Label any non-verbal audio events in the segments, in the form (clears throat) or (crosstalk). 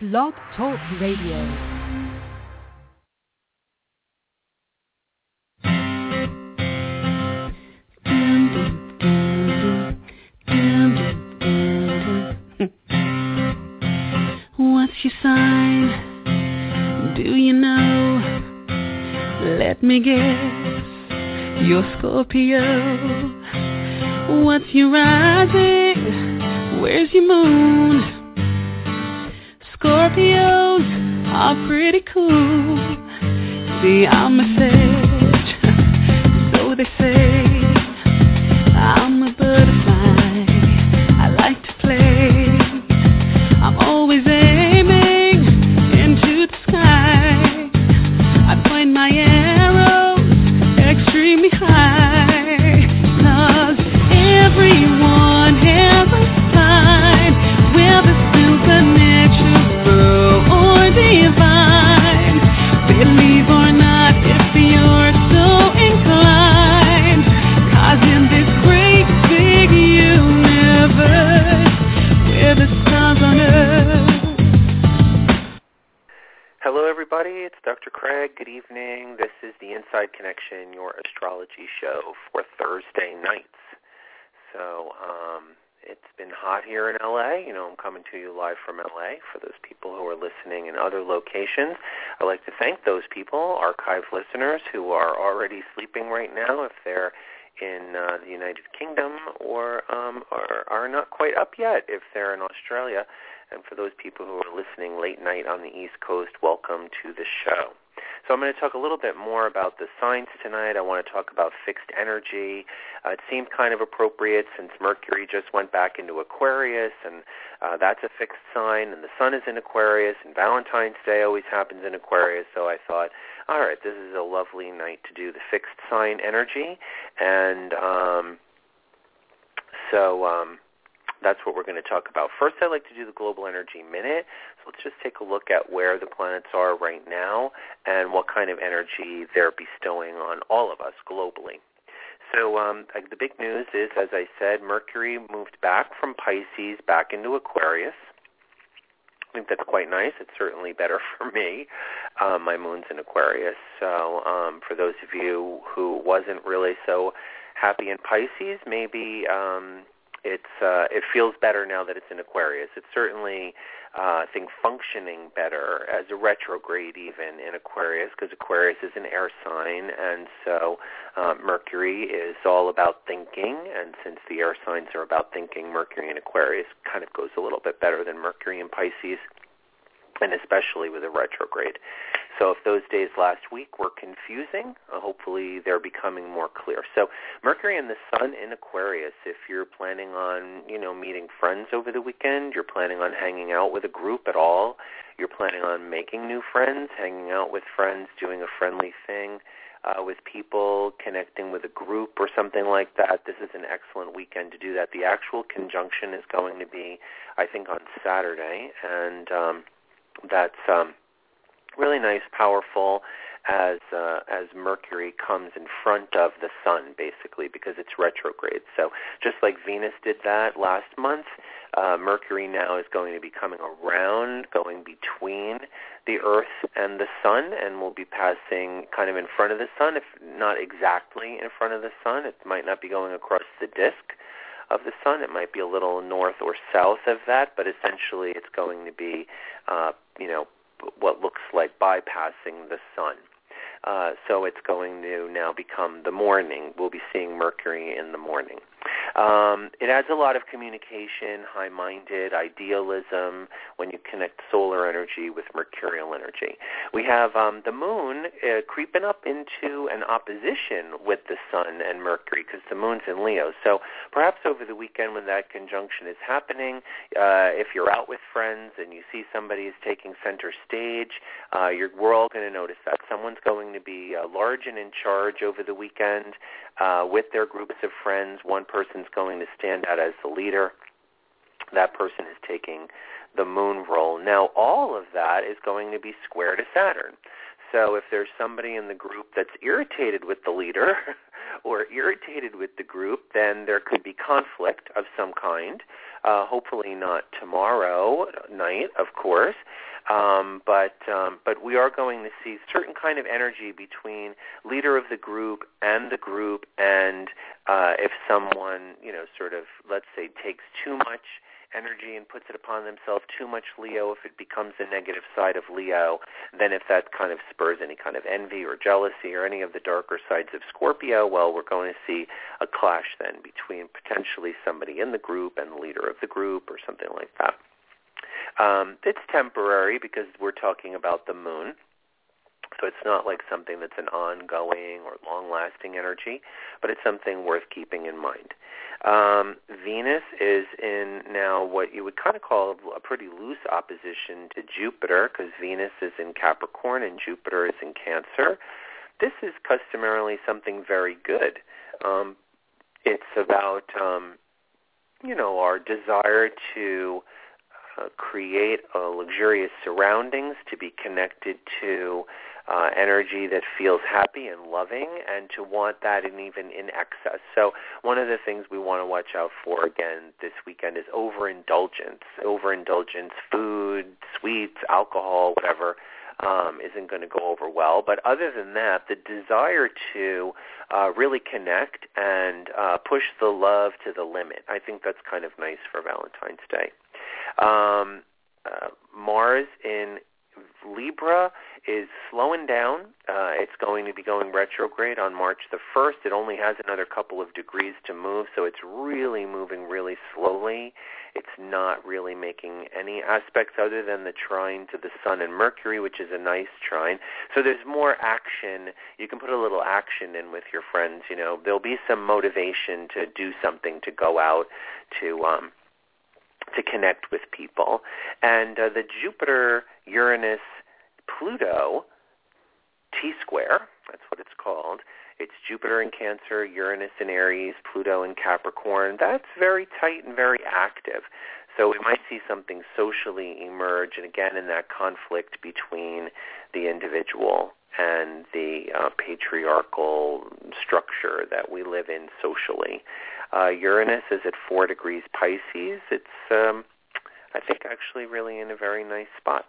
Blog Talk Radio. What's your sign? Do you know? Let me guess. You're Scorpio. What's your rising? Where's your moon? Scorpios are pretty cool. See, I'm a sage, (laughs) so they say. Good evening. This is the Inside Connection, your astrology show for Thursday nights. So um, it's been hot here in LA. You know, I'm coming to you live from LA. For those people who are listening in other locations, I'd like to thank those people, archive listeners, who are already sleeping right now if they're in uh, the United Kingdom or um, are, are not quite up yet if they're in Australia. And for those people who are listening late night on the East Coast, welcome to the show. So I'm going to talk a little bit more about the signs tonight. I want to talk about fixed energy. Uh, it seemed kind of appropriate since Mercury just went back into Aquarius, and uh, that's a fixed sign, and the Sun is in Aquarius, and Valentine's Day always happens in Aquarius. So I thought, all right, this is a lovely night to do the fixed sign energy, and um, so. Um, that's what we're going to talk about. First, I'd like to do the Global Energy Minute. So let's just take a look at where the planets are right now and what kind of energy they're bestowing on all of us globally. So um, the big news is, as I said, Mercury moved back from Pisces back into Aquarius. I think that's quite nice. It's certainly better (laughs) for me. Um, my moon's in Aquarius. So um, for those of you who wasn't really so happy in Pisces, maybe um, it's uh, it feels better now that it's in Aquarius. It's certainly, uh, I think, functioning better as a retrograde even in Aquarius because Aquarius is an air sign, and so uh, Mercury is all about thinking. And since the air signs are about thinking, Mercury in Aquarius kind of goes a little bit better than Mercury in Pisces and especially with a retrograde. So if those days last week were confusing, uh, hopefully they're becoming more clear. So Mercury and the Sun in Aquarius, if you're planning on, you know, meeting friends over the weekend, you're planning on hanging out with a group at all, you're planning on making new friends, hanging out with friends, doing a friendly thing, uh, with people, connecting with a group or something like that, this is an excellent weekend to do that. The actual conjunction is going to be, I think, on Saturday, and um, that's um, really nice, powerful as uh, as Mercury comes in front of the Sun, basically, because it's retrograde. So just like Venus did that last month, uh, Mercury now is going to be coming around, going between the Earth and the Sun, and will be passing kind of in front of the Sun, if not exactly in front of the Sun. It might not be going across the disk of the sun. It might be a little north or south of that, but essentially it's going to be, uh, you know, what looks like bypassing the sun. Uh, so it's going to now become the morning. We'll be seeing Mercury in the morning. Um, it adds a lot of communication, high-minded, idealism when you connect solar energy with mercurial energy. We have um, the moon uh, creeping up into an opposition with the sun and Mercury because the moon's in Leo. So perhaps over the weekend when that conjunction is happening, uh, if you're out with friends and you see somebody is taking center stage, uh, you're, we're all going to notice that. Someone's going to be uh, large and in charge over the weekend uh, with their groups of friends. One person's going to stand out as the leader. That person is taking the moon role. Now, all of that is going to be square to Saturn. So if there's somebody in the group that's irritated with the leader (laughs) or irritated with the group, then there could be conflict of some kind. Uh, hopefully not tomorrow night, of course. Um, but um, but we are going to see certain kind of energy between leader of the group and the group, and uh, if someone you know sort of let's say takes too much energy and puts it upon themselves too much Leo, if it becomes the negative side of Leo, then if that kind of spurs any kind of envy or jealousy or any of the darker sides of Scorpio, well, we're going to see a clash then between potentially somebody in the group and the leader of the group or something like that. Um, it's temporary because we're talking about the moon. So it's not like something that's an ongoing or long-lasting energy, but it's something worth keeping in mind. Um, Venus is in now what you would kind of call a pretty loose opposition to Jupiter because Venus is in Capricorn and Jupiter is in Cancer. This is customarily something very good. Um, it's about um, you know our desire to uh, create uh, luxurious surroundings, to be connected to uh, energy that feels happy and loving, and to want that and even in excess. So one of the things we want to watch out for again this weekend is overindulgence. Overindulgence, food, sweets, alcohol, whatever. Um, isn't going to go over well. But other than that, the desire to uh, really connect and uh, push the love to the limit, I think that's kind of nice for Valentine's Day. Um, uh, Mars in Libra is slowing down. Uh, it's going to be going retrograde on March the 1st. It only has another couple of degrees to move, so it's really moving really slowly. It's not really making any aspects other than the trine to the Sun and Mercury, which is a nice trine. So there's more action. You can put a little action in with your friends. You know, there'll be some motivation to do something, to go out, to um, to connect with people. And uh, the Jupiter, Uranus, Pluto T-square, that's what it's called. It's Jupiter in Cancer, Uranus in Aries, Pluto in Capricorn. That's very tight and very active. So we might see something socially emerge, and again in that conflict between the individual and the uh, patriarchal structure that we live in socially. Uh, Uranus is at four degrees Pisces. It's, um, I think, actually really in a very nice spot.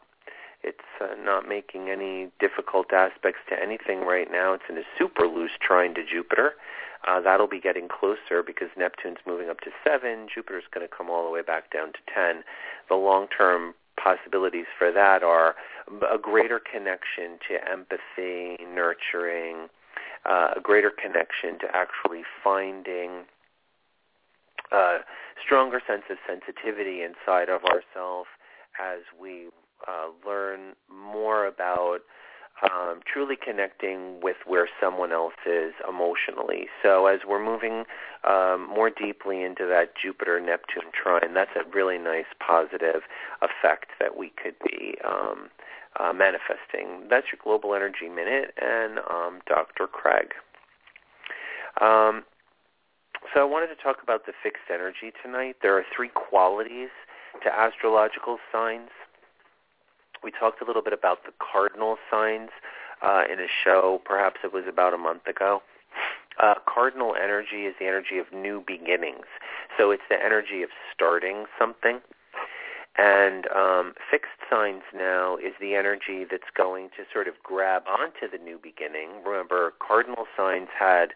It's uh, not making any difficult aspects to anything right now. It's in a super loose trine to Jupiter. Uh, that'll be getting closer because Neptune's moving up to 7. Jupiter's going to come all the way back down to 10. The long-term possibilities for that are a greater connection to empathy, nurturing, uh, a greater connection to actually finding a stronger sense of sensitivity inside of ourselves as we uh, learn more about um, truly connecting with where someone else is emotionally. So as we're moving um, more deeply into that Jupiter-Neptune trine, that's a really nice positive effect that we could be um, uh, manifesting. That's your Global Energy Minute and um, Dr. Craig. Um, so I wanted to talk about the fixed energy tonight. There are three qualities to astrological signs. We talked a little bit about the cardinal signs uh, in a show, perhaps it was about a month ago. Uh, cardinal energy is the energy of new beginnings. So it's the energy of starting something. And um, fixed signs now is the energy that's going to sort of grab onto the new beginning. Remember, cardinal signs had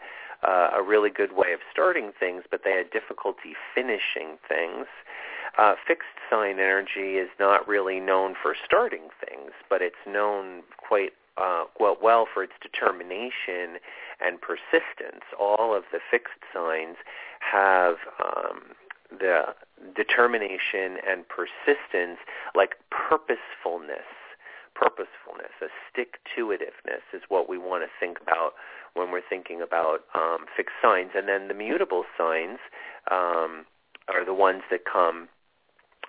uh, a really good way of starting things, but they had difficulty finishing things. Uh, fixed sign energy is not really known for starting things, but it's known quite uh, well, well for its determination and persistence. All of the fixed signs have um, the determination and persistence, like purposefulness. Purposefulness, a stick-to-itiveness is what we want to think about when we're thinking about um, fixed signs. And then the mutable signs um, are the ones that come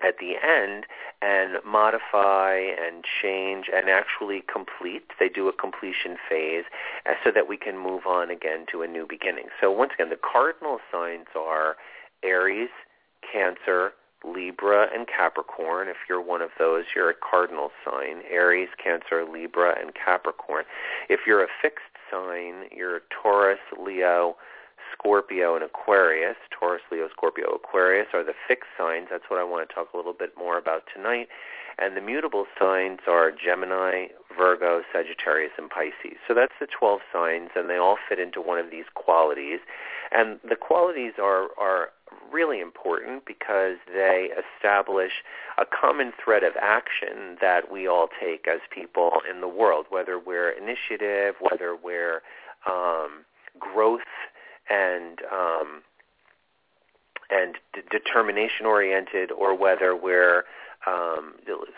at the end and modify and change and actually complete. They do a completion phase uh, so that we can move on again to a new beginning. So once again, the cardinal signs are Aries, Cancer, Libra, and Capricorn. If you're one of those, you're a cardinal sign. Aries, Cancer, Libra, and Capricorn. If you're a fixed sign, you're Taurus, Leo, Scorpio, and Aquarius. Taurus, Leo, Scorpio, Aquarius are the fixed signs. That's what I want to talk a little bit more about tonight. And the mutable signs are Gemini, Virgo, Sagittarius, and Pisces. So that's the 12 signs, and they all fit into one of these qualities. And the qualities are, are really important because they establish a common thread of action that we all take as people in the world, whether we're initiative, whether we're um, growth and um, and d- determination oriented, or whether we're um,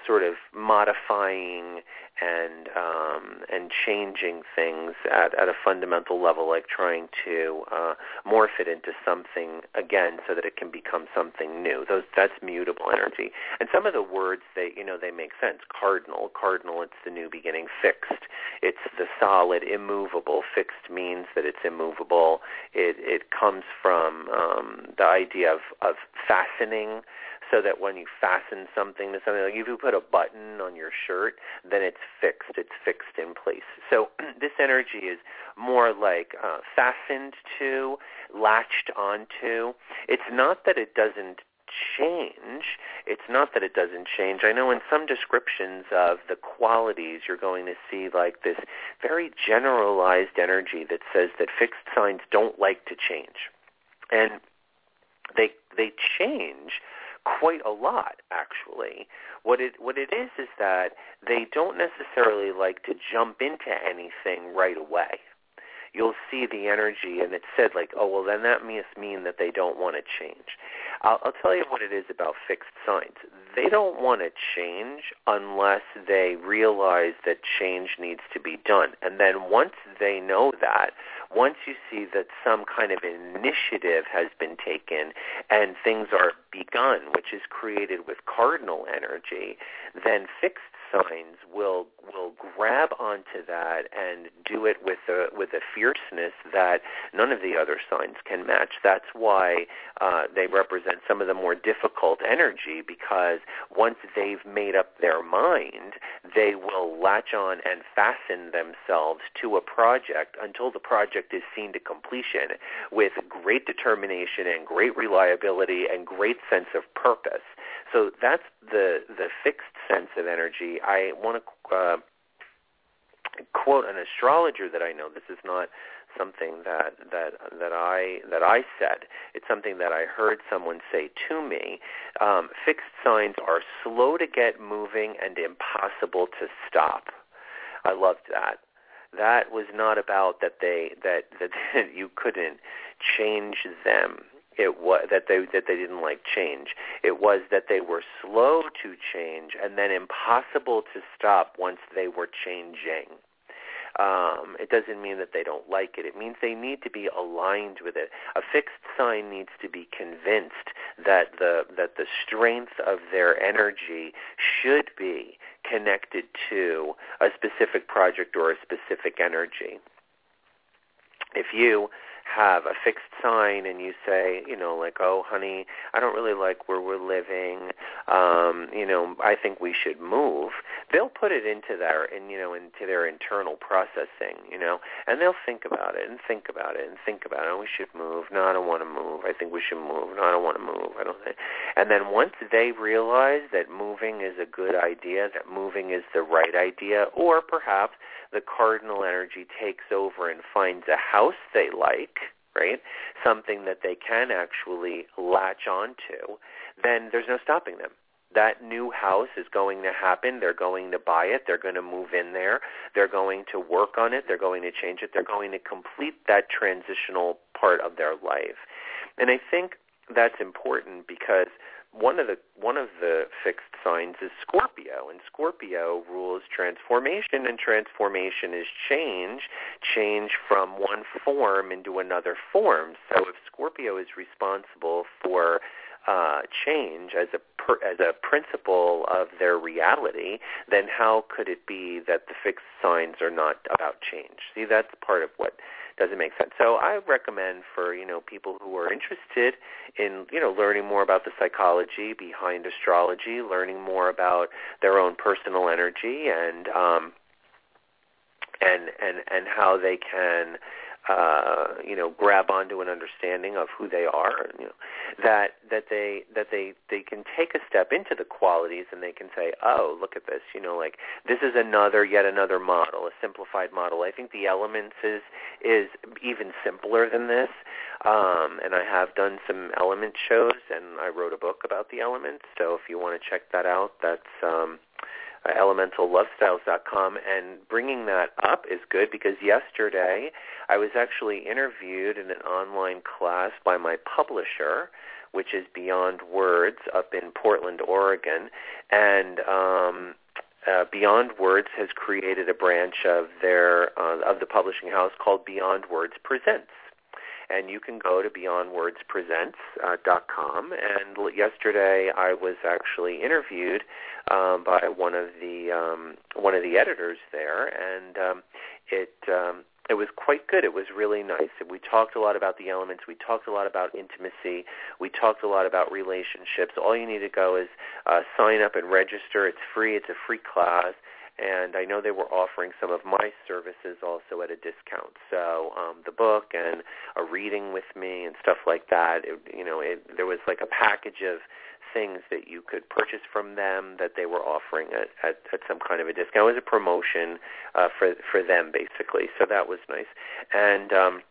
sort of modifying and um, and changing things at, at a fundamental level, like trying to uh, morph it into something again, so that it can become something new. Those that's mutable energy. And some of the words they you know they make sense. Cardinal, cardinal, it's the new beginning. Fixed, it's the solid, immovable. Fixed means that it's immovable. It it comes from um, the idea of of fastening so that when you fasten something to something, like if you put a button on your shirt, then it's fixed. It's fixed in place. So (clears throat) this energy is more like uh, fastened to, latched onto. It's not that it doesn't change. It's not that it doesn't change. I know in some descriptions of the qualities, you're going to see like this very generalized energy that says that fixed signs don't like to change. And they they change quite a lot actually. What it what it is is that they don't necessarily like to jump into anything right away. You'll see the energy, and it said like, oh well, then that must mean that they don't want to change. I'll, I'll tell you what it is about fixed signs. They don't want to change unless they realize that change needs to be done, and then once they know that, once you see that some kind of initiative has been taken and things are begun, which is created with cardinal energy, then fixed signs will will grab onto that and do it with a with a fierceness that none of the other signs can match. That's why uh, they represent some of the more difficult energy because once they've made up their mind, they will latch on and fasten themselves to a project until the project is seen to completion with great determination and great reliability and great sense of purpose. So that's the the fixed sense of energy. I want to uh, quote an astrologer that I know. This is not something that that that I that I said. It's something that I heard someone say to me. Um, fixed signs are slow to get moving and impossible to stop. I loved that. That was not about that they that that (laughs) you couldn't change them it was that they that they didn't like change. It was that they were slow to change and then impossible to stop once they were changing. Um, it doesn't mean that they don't like it. It means they need to be aligned with it. A fixed sign needs to be convinced that the that the strength of their energy should be connected to a specific project or a specific energy. If you have a fixed sign and you say, you know, like, oh, honey, I don't really like where we're living. Um, you know, I think we should move. They'll put it into their, in, you know, into their internal processing, you know, and they'll think about it and think about it and think about it. Oh, we should move. No, I don't want to move. I think we should move. No, I don't want to move. I don't think. And then once they realize that moving is a good idea, that moving is the right idea, or perhaps the cardinal energy takes over and finds a house they like, right? Something that they can actually latch onto, then there's no stopping them. That new house is going to happen. They're going to buy it. They're going to move in there. They're going to work on it. They're going to change it. They're going to complete that transitional part of their life. And I think that's important because one of the one of the fixed signs is Scorpio, and Scorpio rules transformation, and transformation is change, change from one form into another form. So if Scorpio is responsible for uh, change as a per, as a principle of their reality, then how could it be that the fixed signs are not about change? See, that's part of what doesn't make sense. So I recommend for you know people who are interested in you know learning more about the psychology behind astrology, learning more about their own personal energy, and um, and and and how they can uh, you know grab onto an understanding of who they are you know that that they that they they can take a step into the qualities and they can say oh look at this you know like this is another yet another model a simplified model. I think the elements is is even simpler than this. Um and i have done some element shows and i wrote a book about the elements. So if you want to check that out that's um uh, elementallovestyles.com. And bringing that up is good because yesterday I was actually interviewed in an online class by my publisher, which is Beyond Words up in Portland, Oregon. And um, uh, Beyond Words has created a branch of their uh, of the publishing house called Beyond Words Presents and you can go to beyondwordspresents.com. Uh, and yesterday, I was actually interviewed um, by one of the um, one of the editors there, and um, it um, it was quite good. It was really nice. We talked a lot about the elements. We talked a lot about intimacy. We talked a lot about relationships. All you need to go is uh, sign up and register. It's free. It's a free class and I know they were offering some of my services also at a discount. So um, the book and a reading with me and stuff like that. It, you know, it, there was like a package of things that you could purchase from them that they were offering at, at, at some kind of a discount. It was a promotion uh, for for them basically. So that was nice. And um,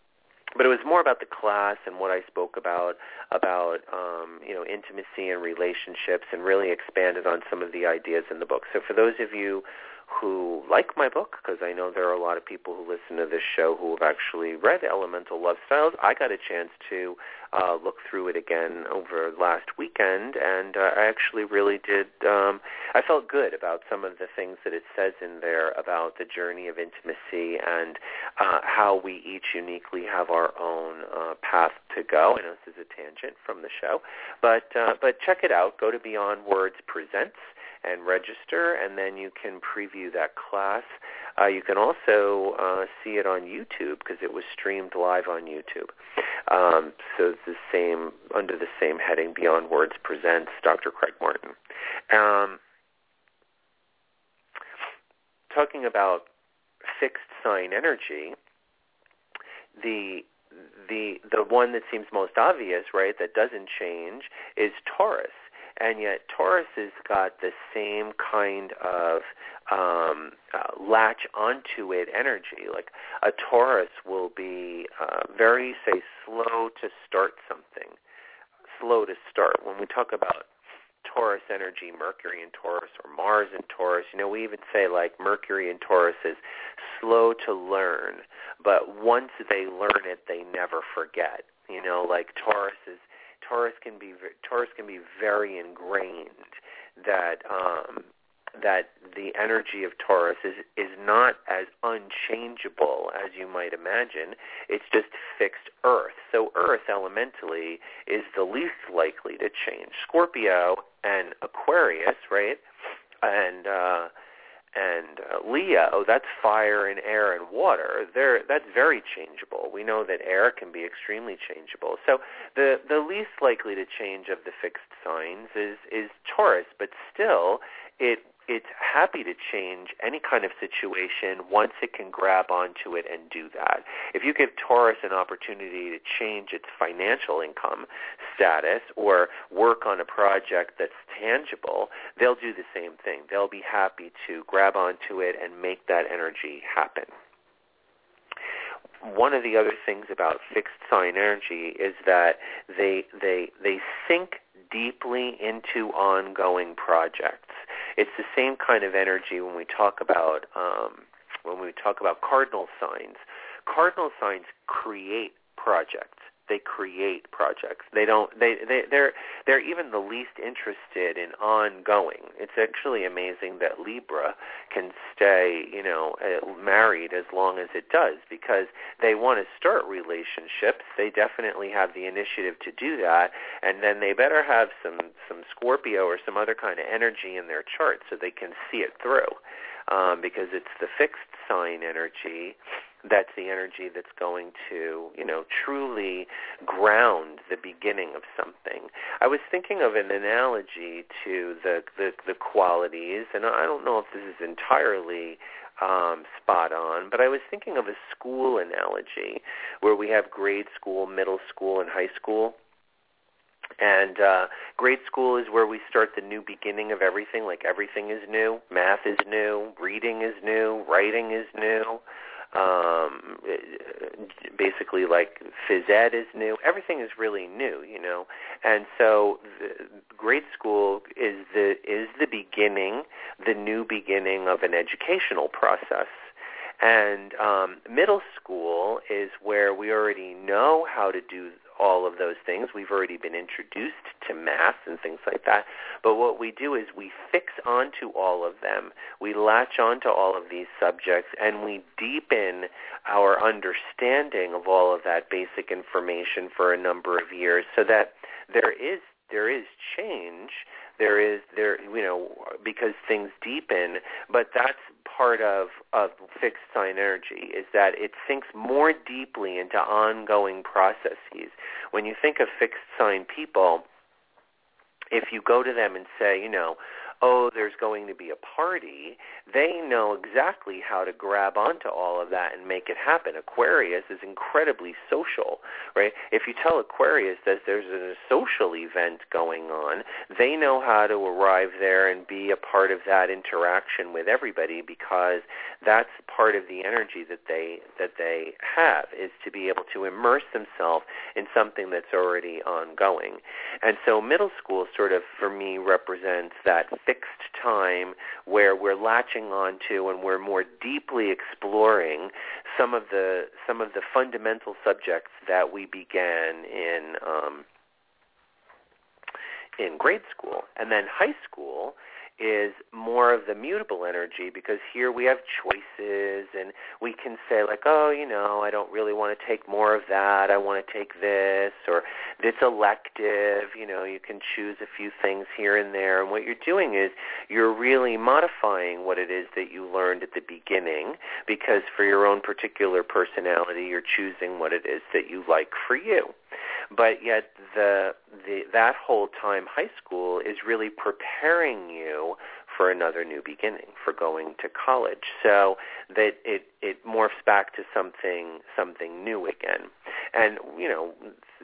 but it was more about the class and what I spoke about about um, you know intimacy and relationships, and really expanded on some of the ideas in the book. So for those of you who like my book, because I know there are a lot of people who listen to this show who have actually read Elemental Love Styles. I got a chance to uh, look through it again over last weekend, and uh, I actually really did. Um, I felt good about some of the things that it says in there about the journey of intimacy and uh, how we each uniquely have our own uh, path to go. I know this is a tangent from the show, but uh, but check it out. Go to Beyond Words Presents and register, and then you can preview that class. Uh, you can also uh, see it on YouTube because it was streamed live on YouTube. Um, so it's the same under the same heading. Beyond Words presents Dr. Craig Martin. Um, talking about fixed sign energy, the the the one that seems most obvious, right, that doesn't change is Taurus and yet Taurus has got the same kind of um, uh, latch onto it energy. Like a Taurus will be uh, very, say, slow to start something, slow to start. When we talk about Taurus energy, Mercury in Taurus or Mars in Taurus, you know, we even say like Mercury in Taurus is slow to learn, but once they learn it, they never forget. You know, like Taurus is Taurus can be Taurus can be very ingrained that um, that the energy of Taurus is is not as unchangeable as you might imagine. It's just fixed Earth. So Earth elementally is the least likely to change. Scorpio and Aquarius, right? And uh and uh, Leo, that's fire and air and water. They're, that's very changeable. We know that air can be extremely changeable. So the the least likely to change of the fixed signs is is Taurus, but still it it's happy to change any kind of situation once it can grab onto it and do that. If you give Taurus an opportunity to change its financial income status or work on a project that's tangible, they'll do the same thing. They'll be happy to grab onto it and make that energy happen one of the other things about fixed sign energy is that they they they sink deeply into ongoing projects. It's the same kind of energy when we talk about um, when we talk about cardinal signs. Cardinal signs create projects they create projects. They don't. They they they're they're even the least interested in ongoing. It's actually amazing that Libra can stay, you know, uh, married as long as it does because they want to start relationships. They definitely have the initiative to do that, and then they better have some some Scorpio or some other kind of energy in their chart so they can see it through, um, because it's the fixed sign energy that's the energy that's going to, you know, truly ground the beginning of something. I was thinking of an analogy to the the, the qualities, and I don't know if this is entirely um, spot on, but I was thinking of a school analogy where we have grade school, middle school, and high school. And uh, grade school is where we start the new beginning of everything, like everything is new. Math is new, reading is new, writing is new um, basically like phys ed is new. Everything is really new, you know. And so grade school is the is the beginning, the new beginning of an educational process. And um, middle school is where we already know how to do all of those things. We've already been introduced to math and things like that. But what we do is we fix onto all of them. We latch onto all of these subjects and we deepen our understanding of all of that basic information for a number of years so that there is there is change there is there you know because things deepen but that's part of of fixed sign energy is that it sinks more deeply into ongoing processes. When you think of fixed sign people if you go to them and say you know oh, there's going to be a party, they know exactly how to grab onto all of that and make it happen. Aquarius is incredibly social, right? If you tell Aquarius that there's a social event going on, they know how to arrive there and be a part of that interaction with everybody because that's part of the energy that they that they have is to be able to immerse themselves in something that's already ongoing. And so middle school sort of for me represents that fixed time where we're latching on to and we're more deeply exploring some of the some of the fundamental subjects that we began in um, in grade school. And then high school is more of the mutable energy because here we have choices and we can say like, oh, you know, I don't really want to take more of that. I want to take this or this elective. You know, you can choose a few things here and there. And what you're doing is you're really modifying what it is that you learned at the beginning because for your own particular personality, you're choosing what it is that you like for you but yet the, the that whole time high school is really preparing you for another new beginning, for going to college. So that it it morphs back to something something new again. And you know,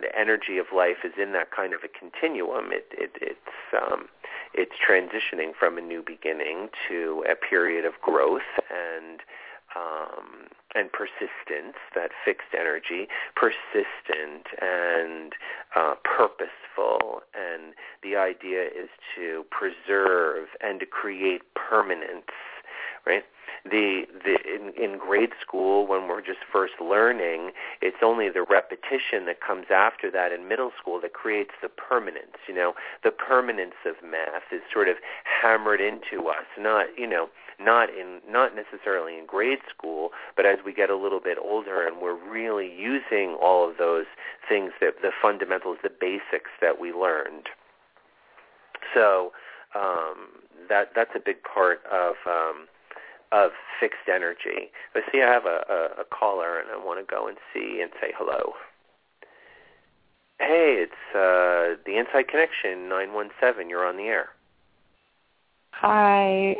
the energy of life is in that kind of a continuum. It it it's um it's transitioning from a new beginning to a period of growth and um, and persistence, that fixed energy, persistent and uh, purposeful. And the idea is to preserve and to create permanence, right? the the in, in grade school when we're just first learning it's only the repetition that comes after that in middle school that creates the permanence you know the permanence of math is sort of hammered into us not you know not in not necessarily in grade school but as we get a little bit older and we're really using all of those things that the fundamentals the basics that we learned so um that that's a big part of um of fixed energy. But see, I have a, a, a caller, and I want to go and see and say hello. Hey, it's uh, the Inside Connection 917. You're on the air. Hi.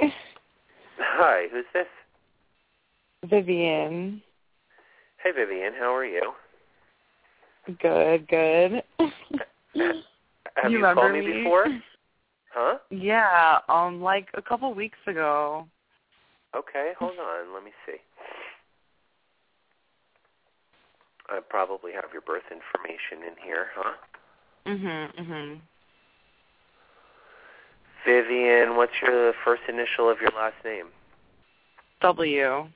Hi, who's this? Vivian. Hey, Vivian, how are you? Good, good. (laughs) Have you, you, called me, me before? Huh? Yeah, um, like a couple weeks ago. Okay, hold on. Let me see. I probably have your birth information in here, huh? Mhm, mhm. Vivian, what's your first initial of your last name? W.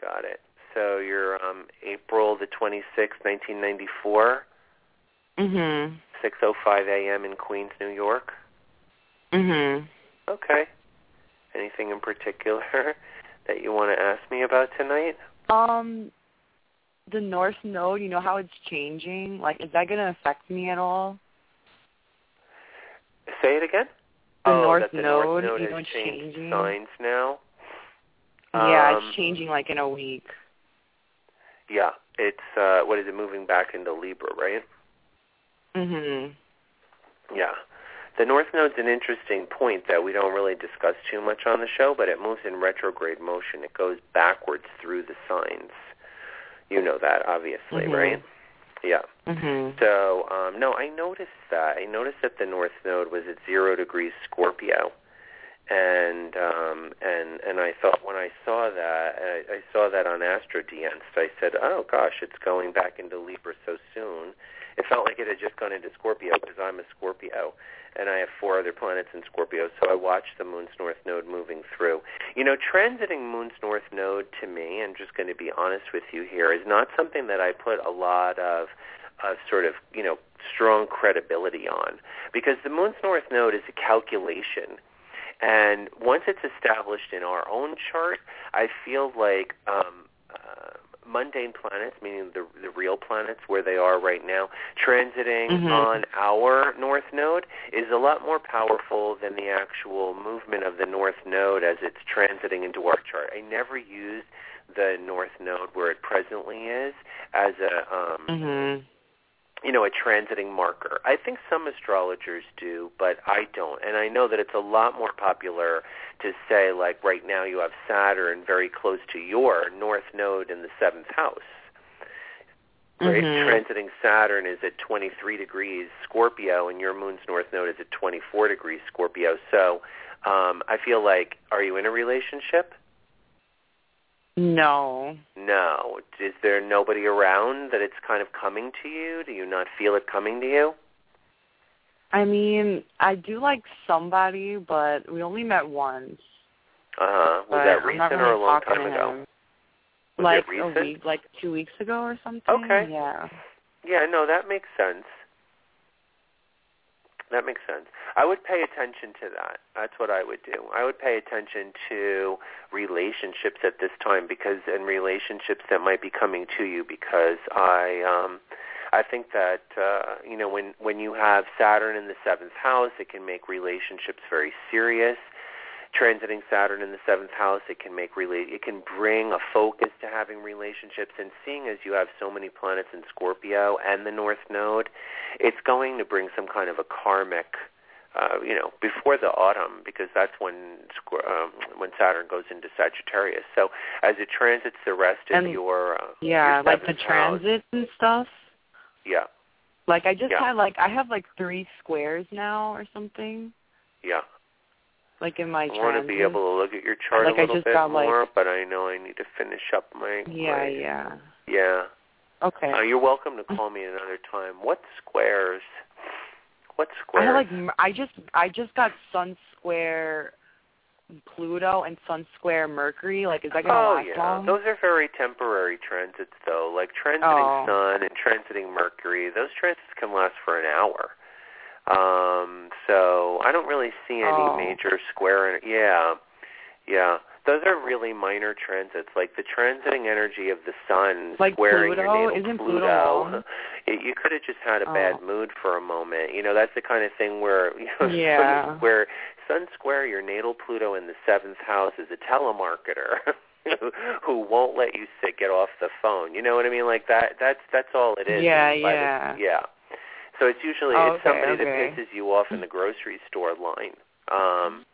Got it. So you're um April the 26th, 1994, Mhm. 6:05 a.m. in Queens, New York. Mm Mhm. Okay. Anything in particular (laughs) that you want to ask me about tonight? Um the North Node, you know how it's changing? Like is that going to affect me at all? Say it again. The oh, North that the Node, North Node you know, it's changing. signs now. yeah, Um, it's changing like in a week. Yeah, it's uh, what is it moving back into Libra, right? Mhm. Yeah. The North Node's an interesting point that we don't really discuss too much on the show, but it moves in retrograde motion. It goes backwards through the signs. You know that, obviously, Mhm. right? Yeah. Mhm. So, um, no, I noticed that. I noticed that the North Node was at zero degrees Scorpio, and um, and and I thought when I saw that, I, I saw that on Astrodienst. I said, oh gosh, it's going back into Libra so soon. It felt like it had just gone into Scorpio because I'm a Scorpio, and I have four other planets in Scorpio. So I watched the Moon's North Node moving through. You know, transiting Moon's North Node to me, I'm just going to be honest with you here, is not something that I put a lot of of sort of you know strong credibility on because the Moon's North Node is a calculation. And once it's established in our own chart, I feel like um, uh, mundane planets, meaning the the real planets where they are right now, transiting Mhm. on our north node is a lot more powerful than the actual movement of the north node as it's transiting into our chart. I never use the north node where it presently is as a um, Mhm. You know, a transiting marker. I think some astrologers do, but I don't. And I know that it's a lot more popular to say, like, right now you have Saturn very close to your north node in the seventh house. Right? Mhm. Transiting Saturn is at 23 degrees Scorpio, and your moon's north node is at 24 degrees Scorpio. So um, I feel like, are you in a relationship? No. No. Is there nobody around that it's kind of coming to you? Do you not feel it coming to you? I mean, I do like somebody, but we only met once. Uh huh. Was that recent really or a long time ago? Was like a week, like two weeks ago or something. Okay. Yeah. Yeah, no, that makes sense. That makes sense. I would pay attention to that. That's what I would do. I would pay attention to relationships at this time because and relationships that might be coming to you because I um I think that uh you know when when you have Saturn in the 7th house, it can make relationships very serious. Transiting Saturn in the 7th house, it can make rela- it can bring a focus to having relationships and seeing as you have so many planets in Scorpio and the North Node, it's going to bring some kind of a karmic uh, you know, before the autumn, because that's when um, when Saturn goes into Sagittarius. So as it transits the rest of And- your uh, Yeah, your like the seventh house, transits and stuff. yeah, Like I just Yeah. had like I have like three squares now or something. yeah. Like in my I want to be able to look at your chart Like, a I little bit got, like- more, but I know I need to finish up my Yeah, my- yeah. yeah. Okay. Uh, you're welcome to call me another time. What squares? What I squares? had like I just I just got Sun Square Pluto and Sun Square Mercury. Like is that gonna oh last yeah, long? those are very temporary transits though. Like transiting Oh. Sun and transiting Mercury, those transits can last for an hour. Um, so I don't really see any Oh. major square. In, yeah, yeah. Those are really minor transits, like the transiting energy of the sun Like squaring your Pluto? natal Isn't Pluto Pluto. (laughs) It, you could have just had a Oh. bad mood for a moment. You know, that's the kind of thing where (laughs) you know, Yeah. sun square, sun square your natal Pluto in the seventh house is a telemarketer. (laughs) who- won't let you sit get off the phone. You know what I mean? Like that that's that's all it is. Yeah, by the- yeah. So it's usually Oh, it's okay, somebody okay. that pisses you off in the grocery store line. Um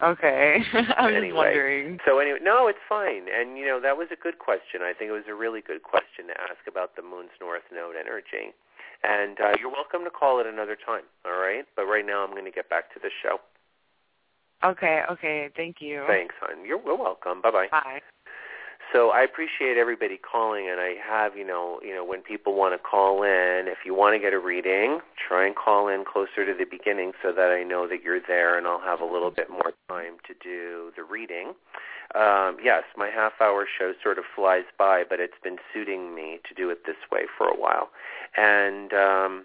Okay. (laughs) I was Anyway. just wondering. so anyway, no, it's fine. And you know, that was a good question. I think it was a really good question to ask about the moon's north node energy. And uh, you're welcome to call it another time, all right? But right now I'm going to get back to the show. Okay, okay, thank you. Thanks, hon. You're you're welcome. Bye-bye. Bye. So I appreciate everybody calling, and I have, you know, you know, when people want to call in, if you want to get a reading, try and call in closer to the beginning so that I know that you're there, and I'll have a little bit more time to do the reading. Um, yes, my half-hour show sort of flies by, but it's been suiting me to do it this way for a while, and um,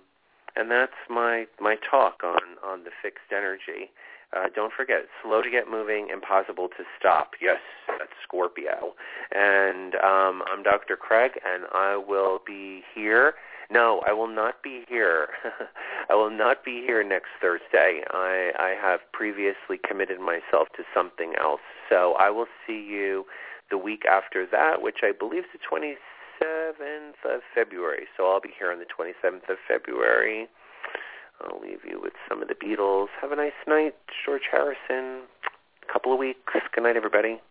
and that's my my talk on on the fixed energy. Uh, don't forget, slow to get moving, impossible to stop. Yes, that's Scorpio. And um, I'm Dr. Craig, and I will be here. No, I will not be here. (laughs) I will not be here next Thursday. I, I have previously committed myself to something else. So I will see you the week after that, which I believe is the 27th of February. So I'll be here on the 27th of February. I'll leave you with some of the Beatles. Have a nice night, George Harrison. Couple of weeks. Good night, everybody.